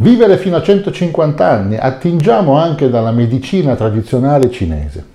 Vivere fino a 150 anni, attingiamo anche dalla medicina tradizionale cinese.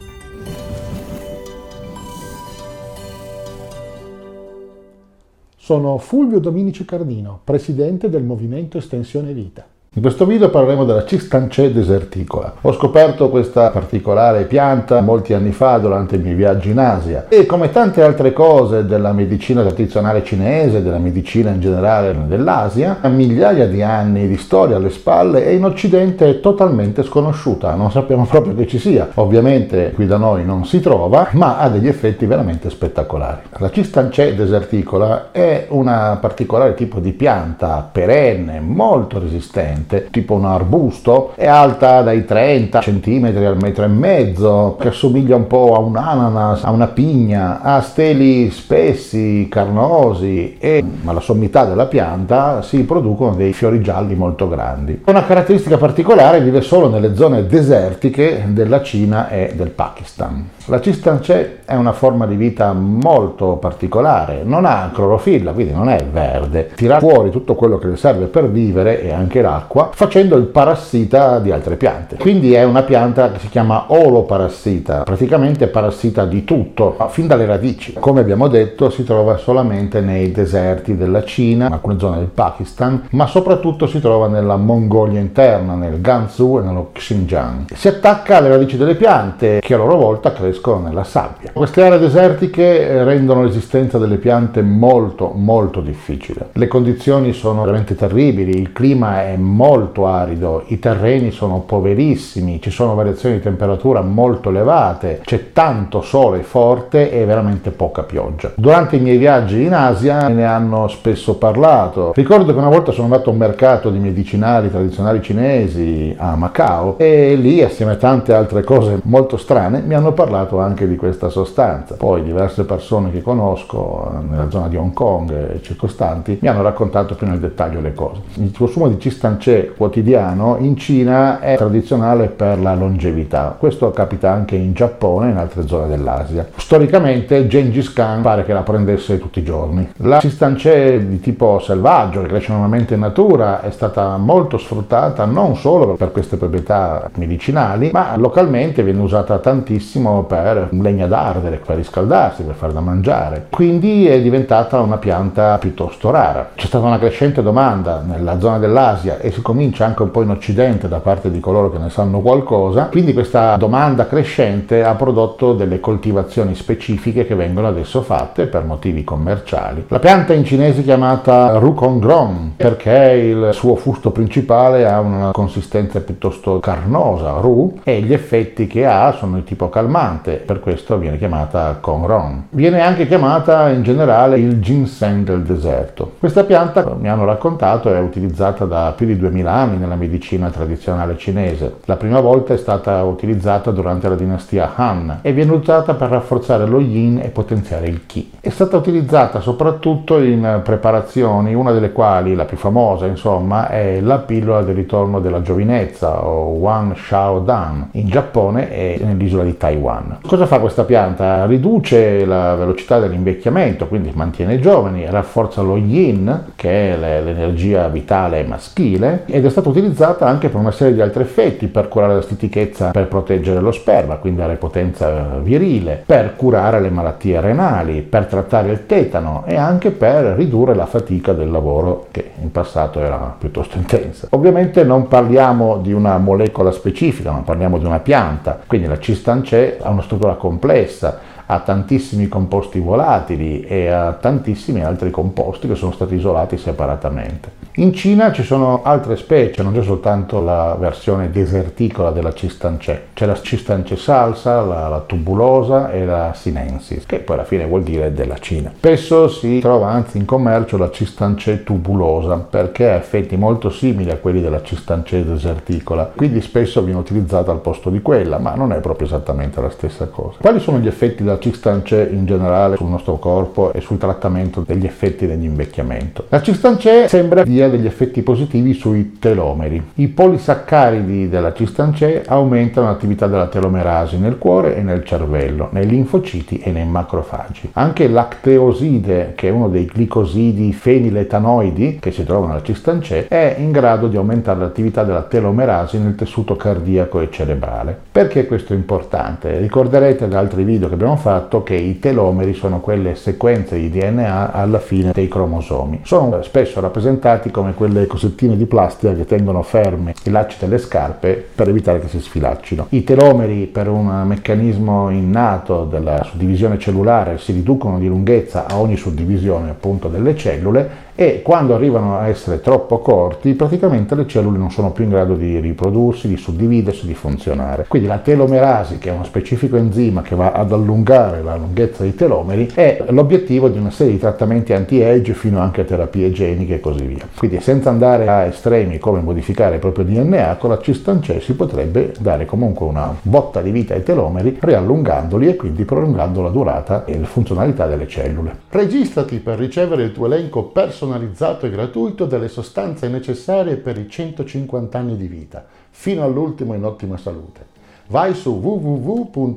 Sono Fulvio Dominici Cardino, presidente del Movimento Estensione Vita. In questo video parleremo della Cistancea deserticola. Ho scoperto questa particolare pianta molti anni fa durante i miei viaggi in Asia e come tante altre cose della medicina tradizionale cinese, della medicina in generale dell'Asia, ha migliaia di anni di storia alle spalle e in Occidente è totalmente sconosciuta, non sappiamo proprio che ci sia. Ovviamente qui da noi non si trova, ma ha degli effetti veramente spettacolari. La Cistancea deserticola è un particolare tipo di pianta perenne, molto resistente resistente, tipo un arbusto, è alta dai 30 cm al metro e mezzo, che assomiglia un po' a un ananas, a una pigna, ha steli spessi, carnosi e alla sommità della pianta si producono dei fiori gialli molto grandi. Una caratteristica particolare vive solo nelle zone desertiche della Cina e del Pakistan. La cistancea è una forma di vita molto particolare, non ha clorofilla, quindi non è verde, tira fuori tutto quello che le serve per vivere e anche l'acqua l'acqua facendo il parassita di altre piante. Quindi è una pianta che si chiama oloparassita, praticamente parassita di tutto, fin dalle radici. Come abbiamo detto si trova solamente nei deserti della Cina, in alcune zone del Pakistan, ma soprattutto si trova nella Mongolia interna, nel Gansu e nello Xinjiang. Si attacca alle radici delle piante che a loro volta crescono nella sabbia. Queste aree desertiche rendono l'esistenza delle piante molto molto difficile. Le condizioni sono veramente terribili, il clima è molto arido, i terreni sono poverissimi, ci sono variazioni di temperatura molto elevate, c'è tanto sole forte e veramente poca pioggia. Durante i miei viaggi in Asia ne hanno spesso parlato. Ricordo che una volta sono andato a un mercato di medicinali tradizionali cinesi a Macao e lì assieme a tante altre cose molto strane mi hanno parlato anche di questa sostanza. Poi diverse persone che conosco nella zona di Hong Kong e circostanti mi hanno raccontato più nel dettaglio le cose. Il consumo di cistan c'è quotidiano in Cina è tradizionale per la longevità. Questo capita anche in Giappone e in altre zone dell'Asia. Storicamente Gengis Khan pare che la prendesse tutti i giorni. La cistancea di tipo selvaggio che cresce normalmente in natura è stata molto sfruttata non solo per queste proprietà medicinali, ma localmente viene usata tantissimo per legna d'ardere, per riscaldarsi, per fare da mangiare. Quindi è diventata una pianta piuttosto rara. C'è stata una crescente domanda nella zona dell'Asia e si comincia anche un po' in Occidente da parte di coloro che ne sanno qualcosa, quindi questa domanda crescente ha prodotto delle coltivazioni specifiche che vengono adesso fatte per motivi commerciali. La pianta in cinese è chiamata Rukongron perché il suo fusto principale ha una consistenza piuttosto carnosa, Ru, e gli effetti che ha sono di tipo calmante, per questo viene chiamata Kongron. Viene anche chiamata in generale il ginseng del deserto. Questa pianta, mi hanno raccontato, è utilizzata da più di 2000 anni nella medicina tradizionale cinese. La prima volta è stata utilizzata durante la dinastia Han e viene usata per rafforzare lo yin e potenziare il Qi. È stata utilizzata soprattutto in preparazioni, una delle quali, la più famosa insomma, è la pillola del ritorno della giovinezza o Wan Shao Dan in Giappone e nell'isola di Taiwan. Cosa fa questa pianta? Riduce la velocità dell'invecchiamento, quindi mantiene giovani, rafforza lo yin, che è l'energia vitale maschile, ed è stata utilizzata anche per una serie di altri effetti, per curare la stitichezza, per proteggere lo sperma, quindi dare potenza virile, per curare le malattie renali, per trattare il tetano e anche per ridurre la fatica del lavoro che in passato era piuttosto intensa. Ovviamente non parliamo di una molecola specifica, ma parliamo di una pianta, quindi la cistancea ha una struttura complessa, ha tantissimi composti volatili e ha tantissimi altri composti che sono stati isolati separatamente. In Cina ci sono altre specie, non c'è soltanto la versione deserticola della cistancea, c'è la cistancea salsa, la, la, tubulosa e la sinensis, che poi alla fine vuol dire della Cina. Spesso si trova anzi in commercio la cistancea tubulosa perché ha effetti molto simili a quelli della cistancea deserticola, quindi spesso viene utilizzata al posto di quella, ma non è proprio esattamente la stessa cosa. Quali sono gli effetti della Cistancè in generale sul nostro corpo e sul trattamento degli effetti dell'invecchiamento. La Cistancè sembra dia degli effetti positivi sui telomeri. I polisaccaridi della Cistancè aumentano l'attività della telomerasi nel cuore e nel cervello, nei linfociti e nei macrofagi. Anche l'acteoside, che è uno dei glicosidi feniletanoidi che si trovano nella Cistancè, è in grado di aumentare l'attività della telomerasi nel tessuto cardiaco e cerebrale. Perché questo è importante? Ricorderete da altri video che abbiamo fatto che i telomeri sono quelle sequenze di DNA alla fine dei cromosomi. Sono spesso rappresentati come quelle cosettine di plastica che tengono ferme i lacci delle scarpe per evitare che si sfilaccino. I telomeri per un meccanismo innato della suddivisione cellulare si riducono di lunghezza a ogni suddivisione appunto delle cellule e quando arrivano a essere troppo corti praticamente le cellule non sono più in grado di riprodursi, di suddividersi, di funzionare. Quindi la telomerasi, che è uno specifico enzima che va ad allungare la lunghezza dei telomeri, è l'obiettivo di una serie di trattamenti anti-age fino anche a terapie geniche e così via. Quindi senza andare a estremi come modificare il proprio DNA, con la cistancè si potrebbe dare comunque una botta di vita ai telomeri riallungandoli e quindi prolungando la durata e la funzionalità delle cellule. Registrati per ricevere il tuo elenco personalizzato personalizzato e gratuito delle sostanze necessarie per i 150 anni di vita, fino all'ultimo in ottima salute. Vai su www.mev.cx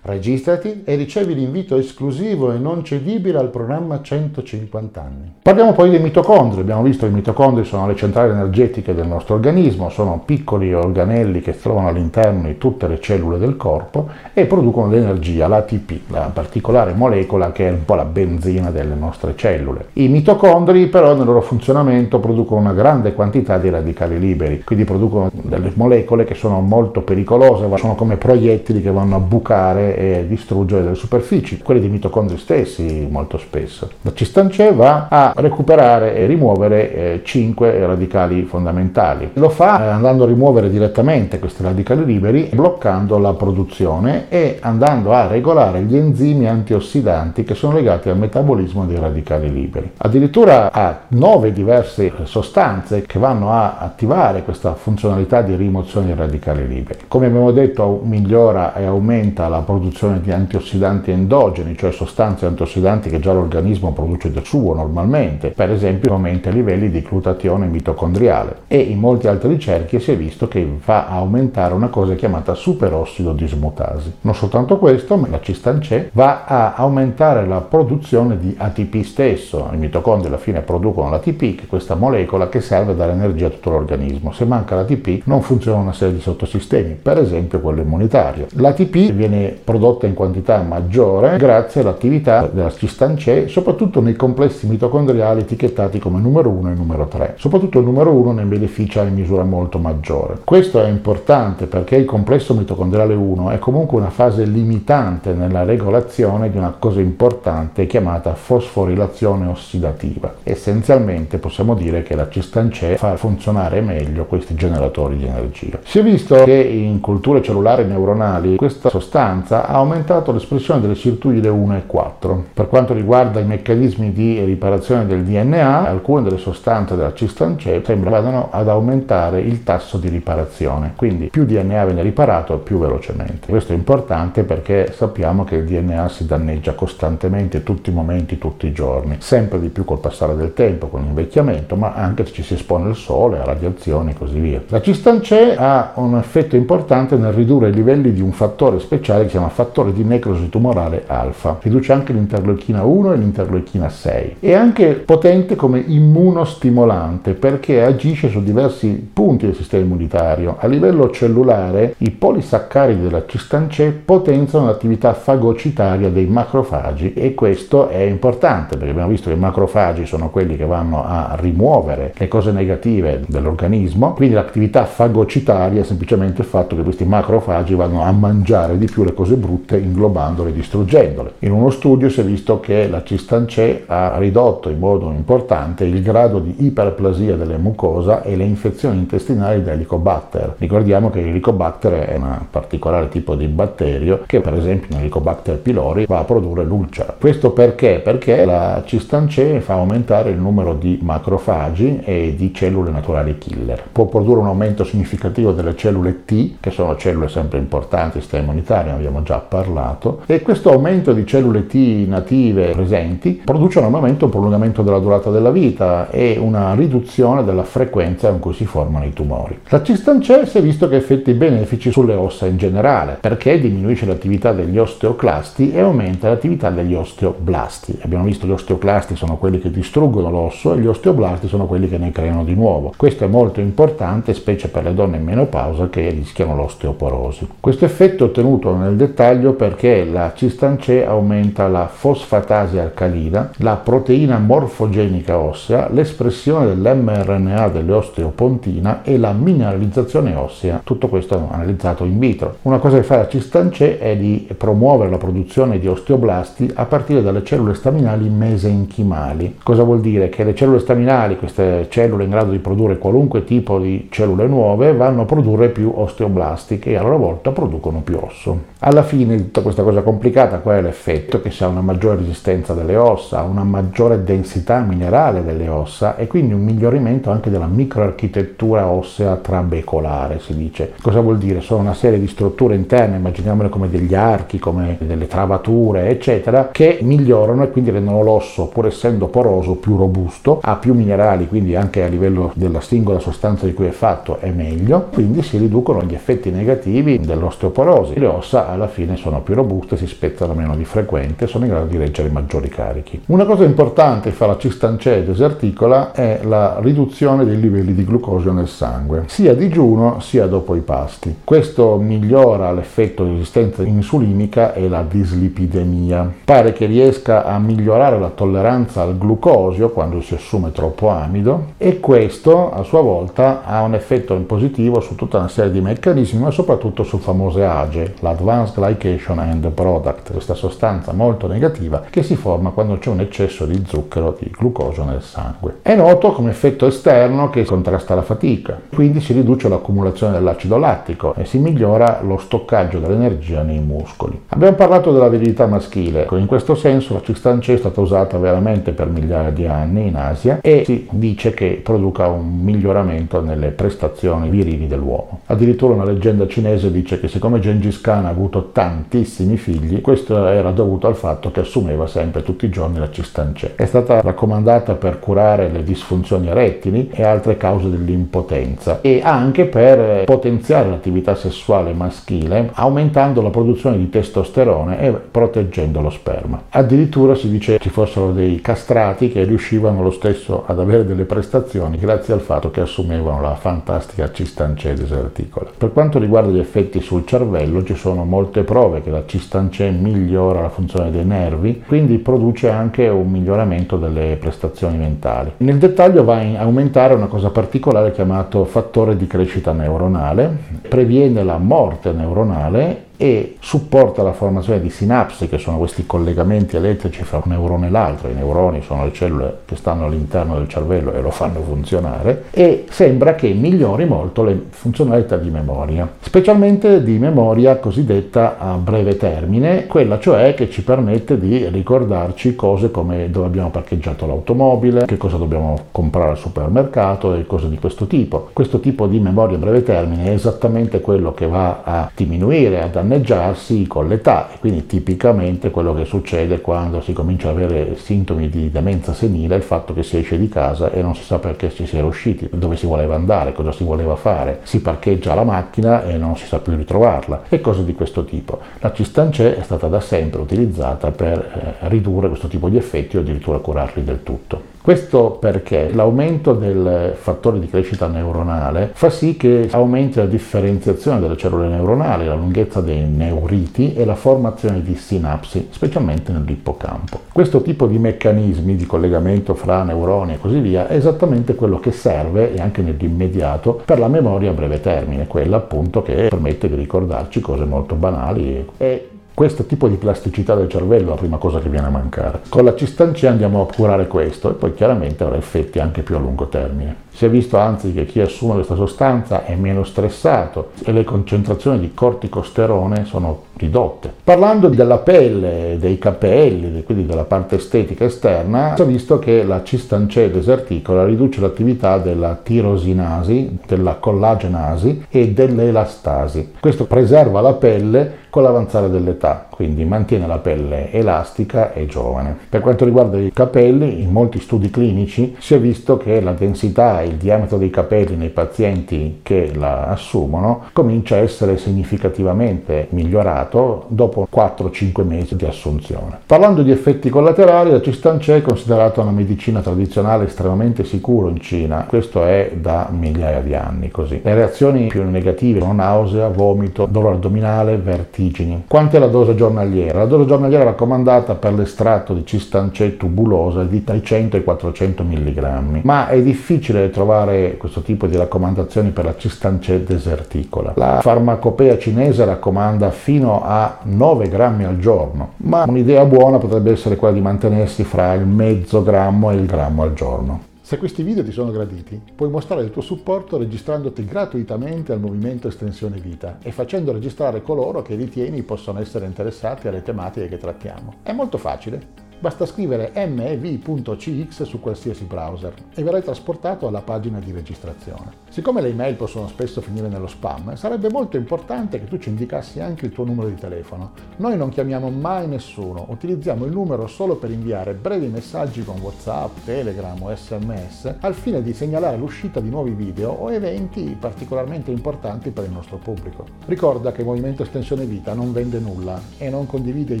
Registrati e ricevi l'invito esclusivo e non cedibile al programma 150 anni. Parliamo poi dei mitocondri. Abbiamo visto che i mitocondri sono le centrali energetiche del nostro organismo, sono piccoli organelli che si trovano all'interno di tutte le cellule del corpo e producono l'energia, l'ATP, la particolare molecola che è un po' la benzina delle nostre cellule. I mitocondri però nel loro funzionamento producono una grande quantità di radicali liberi, quindi producono delle molecole che sono molto pericolose, sono come proiettili che vanno a bucare e distruggere delle superfici, quelle dei mitocondri stessi molto spesso. La cistancè va a recuperare e rimuovere eh, 5 radicali fondamentali. Lo fa eh, andando a rimuovere direttamente questi radicali liberi, bloccando la produzione e andando a regolare gli enzimi antiossidanti che sono legati al metabolismo dei radicali liberi. Addirittura ha nove diverse sostanze che vanno a attivare questa funzionalità di rimozione dei radicali liberi. Come abbiamo detto migliora e aumenta la produzione produzione di antiossidanti endogeni, cioè sostanze antiossidanti che già l'organismo produce da suo normalmente, per esempio aumenta i livelli di glutatione mitocondriale e in molte altre ricerche si è visto che fa aumentare una cosa chiamata superossido dismutasi. Non soltanto questo, ma la cistancè va a aumentare la produzione di ATP stesso, i mitocondri alla fine producono l'ATP, che è questa molecola che serve a dare energia a tutto l'organismo. Se manca l'ATP non funziona una serie di sottosistemi, per esempio quello immunitario. L'ATP viene prodotta in quantità maggiore grazie all'attività della cistancè, soprattutto nei complessi mitocondriali etichettati come numero 1 e numero 3. Soprattutto il numero 1 ne beneficia in misura molto maggiore. Questo è importante perché il complesso mitocondriale 1 è comunque una fase limitante nella regolazione di una cosa importante chiamata fosforilazione ossidativa. Essenzialmente possiamo dire che la cistancè fa funzionare meglio questi generatori di energia. Si è visto che in culture cellulari neuronali questa sostanza ha aumentato l'espressione delle sirtuide 1 e 4. Per quanto riguarda i meccanismi di riparazione del DNA, alcune delle sostanze della cistancè sembra vadano ad aumentare il tasso di riparazione, quindi più DNA viene riparato più velocemente. Questo è importante perché sappiamo che il DNA si danneggia costantemente tutti i momenti, tutti i giorni, sempre di più col passare del tempo, con l'invecchiamento, ma anche se ci si espone al sole, a radiazioni e così via. La cistancè ha un effetto importante nel ridurre i livelli di un fattore speciale che si chiama fattore di necrosi tumorale alfa, riduce anche l'interleuchina 1 e l'interleuchina 6. È anche potente come immunostimolante perché agisce su diversi punti del sistema immunitario. A livello cellulare i polisaccaridi della cistancè potenziano l'attività fagocitaria dei macrofagi e questo è importante perché abbiamo visto che i macrofagi sono quelli che vanno a rimuovere le cose negative dell'organismo, quindi l'attività fagocitaria è semplicemente il fatto che questi macrofagi vanno a mangiare di più le cose brutte inglobandole e distruggendole. In uno studio si è visto che la cistancè ha ridotto in modo importante il grado di iperplasia delle mucosa e le infezioni intestinali da Helicobacter. Ricordiamo che l'Helicobacter è un particolare tipo di batterio che per esempio nell'Helicobacter pylori va a produrre l'ulcera. Questo perché? Perché la cistancè fa aumentare il numero di macrofagi e di cellule naturali killer. Può produrre un aumento significativo delle cellule T, che sono cellule sempre importanti sistema immunitario, ne già parlato, e questo aumento di cellule T native presenti produce normalmente un prolungamento della durata della vita e una riduzione della frequenza con cui si formano i tumori. La cistancè si è visto che ha effetti benefici sulle ossa in generale, perché diminuisce l'attività degli osteoclasti e aumenta l'attività degli osteoblasti. Abbiamo visto che gli osteoclasti sono quelli che distruggono l'osso e gli osteoblasti sono quelli che ne creano di nuovo. Questo è molto importante, specie per le donne in menopausa che rischiano l'osteoporosi. Questo effetto ottenuto nel dettaglio perché la cistancè aumenta la fosfatasi alcalina, la proteina morfogenica ossea, l'espressione dell'mRNA dell'osteopontina e la mineralizzazione ossea. Tutto questo analizzato in vitro. Una cosa che fa la cistancè è di promuovere la produzione di osteoblasti a partire dalle cellule staminali mesenchimali. Cosa vuol dire? Che le cellule staminali, queste cellule in grado di produrre qualunque tipo di cellule nuove, vanno a produrre più osteoblasti che a loro volta producono più osso. Alla fine di tutta questa cosa complicata qual è l'effetto? Che si ha una maggiore resistenza delle ossa, una maggiore densità minerale delle ossa e quindi un miglioramento anche della microarchitettura ossea trabecolare, si dice. Cosa vuol dire? Sono una serie di strutture interne, immaginiamole come degli archi, come delle travature, eccetera, che migliorano e quindi rendono l'osso, pur essendo poroso, più robusto, ha più minerali, quindi anche a livello della singola sostanza di cui è fatto è meglio, quindi si riducono gli effetti negativi dell'osteoporosi. Le ossa alla fine sono più robuste, si spezzano meno di frequente, sono in grado di reggere maggiori carichi. Una cosa importante che la cistancea deserticola è la riduzione dei livelli di glucosio nel sangue, sia a digiuno sia dopo i pasti. Questo migliora l'effetto di resistenza insulinica e la dislipidemia. Pare che riesca a migliorare la tolleranza al glucosio quando si assume troppo amido e questo a sua volta ha un effetto positivo su tutta una serie di meccanismi, ma soprattutto sul famose AGE, l'Advanced Glycation End Product, questa sostanza molto negativa che si forma quando c'è un eccesso di zucchero, di glucosio nel sangue. È noto come effetto esterno che contrasta la fatica, quindi si riduce l'accumulazione dell'acido lattico e si migliora lo stoccaggio dell'energia nei muscoli. Abbiamo parlato della virilità maschile, in questo senso la cistancea è stata usata veramente per migliaia di anni in Asia e si dice che produca un miglioramento nelle prestazioni virili dell'uomo. Addirittura una leggenda cinese dice che siccome Gengis Khan ha avuto tantissimi figli, questo era dovuto al fatto che assumeva sempre tutti i giorni la cistancea. È stata raccomandata per curare le disfunzioni erettili e altre cause dell'impotenza e anche per potenziare l'attività sessuale maschile aumentando la produzione di testosterone e proteggendo lo sperma. Addirittura si dice ci fossero dei castrati che riuscivano lo stesso ad avere delle prestazioni grazie al fatto che assumevano la fantastica cistancea deserticola. Per quanto riguarda gli effetti sul cervello ci sono molte prove che la cistancea migliora la funzione dei nervi, quindi produce anche un miglioramento delle prestazioni mentali. Nel dettaglio va a aumentare una cosa particolare chiamato fattore di crescita neuronale, previene la morte neuronale e supporta la formazione di sinapsi, che sono questi collegamenti elettrici fra un neurone e l'altro. I neuroni sono le cellule che stanno all'interno del cervello e lo fanno funzionare, e sembra che migliori molto le funzionalità di memoria, specialmente di memoria cosiddetta a breve termine, quella cioè che ci permette di ricordarci cose come dove abbiamo parcheggiato l'automobile, che cosa dobbiamo comprare al supermercato e cose di questo tipo. Questo tipo di memoria a breve termine è esattamente quello che va a diminuire, a danneggiare danneggiarsi con l'età e quindi tipicamente quello che succede quando si comincia ad avere sintomi di demenza senile è il fatto che si esce di casa e non si sa perché si era usciti, dove si voleva andare, cosa si voleva fare, si parcheggia la macchina e non si sa più ritrovarla e cose di questo tipo. La cistancè è stata da sempre utilizzata per eh, ridurre questo tipo di effetti o addirittura curarli del tutto. Questo perché l'aumento del fattore di crescita neuronale fa sì che aumenti la differenziazione delle cellule neuronali, la lunghezza dei neuriti e la formazione di sinapsi, specialmente nell'ippocampo. Questo tipo di meccanismi di collegamento fra neuroni e così via è esattamente quello che serve, e anche nell'immediato, per la memoria a breve termine, quella appunto che permette di ricordarci cose molto banali e Questo tipo di plasticità del cervello è la prima cosa che viene a mancare. Con la cistancia andiamo a curare questo e poi chiaramente avrà effetti anche più a lungo termine. Si è visto anzi che chi assume questa sostanza è meno stressato e le concentrazioni di corticosterone sono ridotte. Parlando della pelle, dei capelli, quindi della parte estetica esterna, si è visto che la cistancea deserticola riduce l'attività della tirosinasi, della collagenasi e dell'elastasi. Questo preserva la pelle con l'avanzare dell'età, quindi mantiene la pelle elastica e giovane. Per quanto riguarda i capelli, in molti studi clinici si è visto che la densità e il diametro dei capelli nei pazienti che la assumono comincia a essere significativamente migliorato dopo 4-5 mesi di assunzione. Parlando di effetti collaterali, la cistancia è considerata una medicina tradizionale estremamente sicura in Cina, questo è da migliaia di anni così. Le reazioni più negative sono nausea, vomito, dolore addominale, vertigini. Quanto la dose giornaliera? La dose giornaliera raccomandata per l'estratto di cistancea tubulosa è di 300 e 400 mg, ma è difficile trovare questo tipo di raccomandazioni per la cistancea deserticola. La farmacopea cinese raccomanda fino a 9 grammi al giorno, ma un'idea buona potrebbe essere quella di mantenersi fra il mezzo grammo e il grammo al giorno. Se questi video ti sono graditi, puoi mostrare il tuo supporto registrandoti gratuitamente al movimento Estensione Vita e facendo registrare coloro che ritieni possono essere interessati alle tematiche che trattiamo. È molto facile. Basta scrivere mev.cx su qualsiasi browser e verrai trasportato alla pagina di registrazione. Siccome le email possono spesso finire nello spam, sarebbe molto importante che tu ci indicassi anche il tuo numero di telefono. Noi non chiamiamo mai nessuno, utilizziamo il numero solo per inviare brevi messaggi con WhatsApp, Telegram o SMS al fine di segnalare l'uscita di nuovi video o eventi particolarmente importanti per il nostro pubblico. Ricorda che Movimento Estensione Vita non vende nulla e non condivide i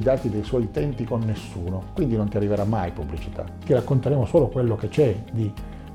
dati dei suoi utenti con nessuno, quindi non ti arriverà mai pubblicità. Ti racconteremo solo quello che c'è di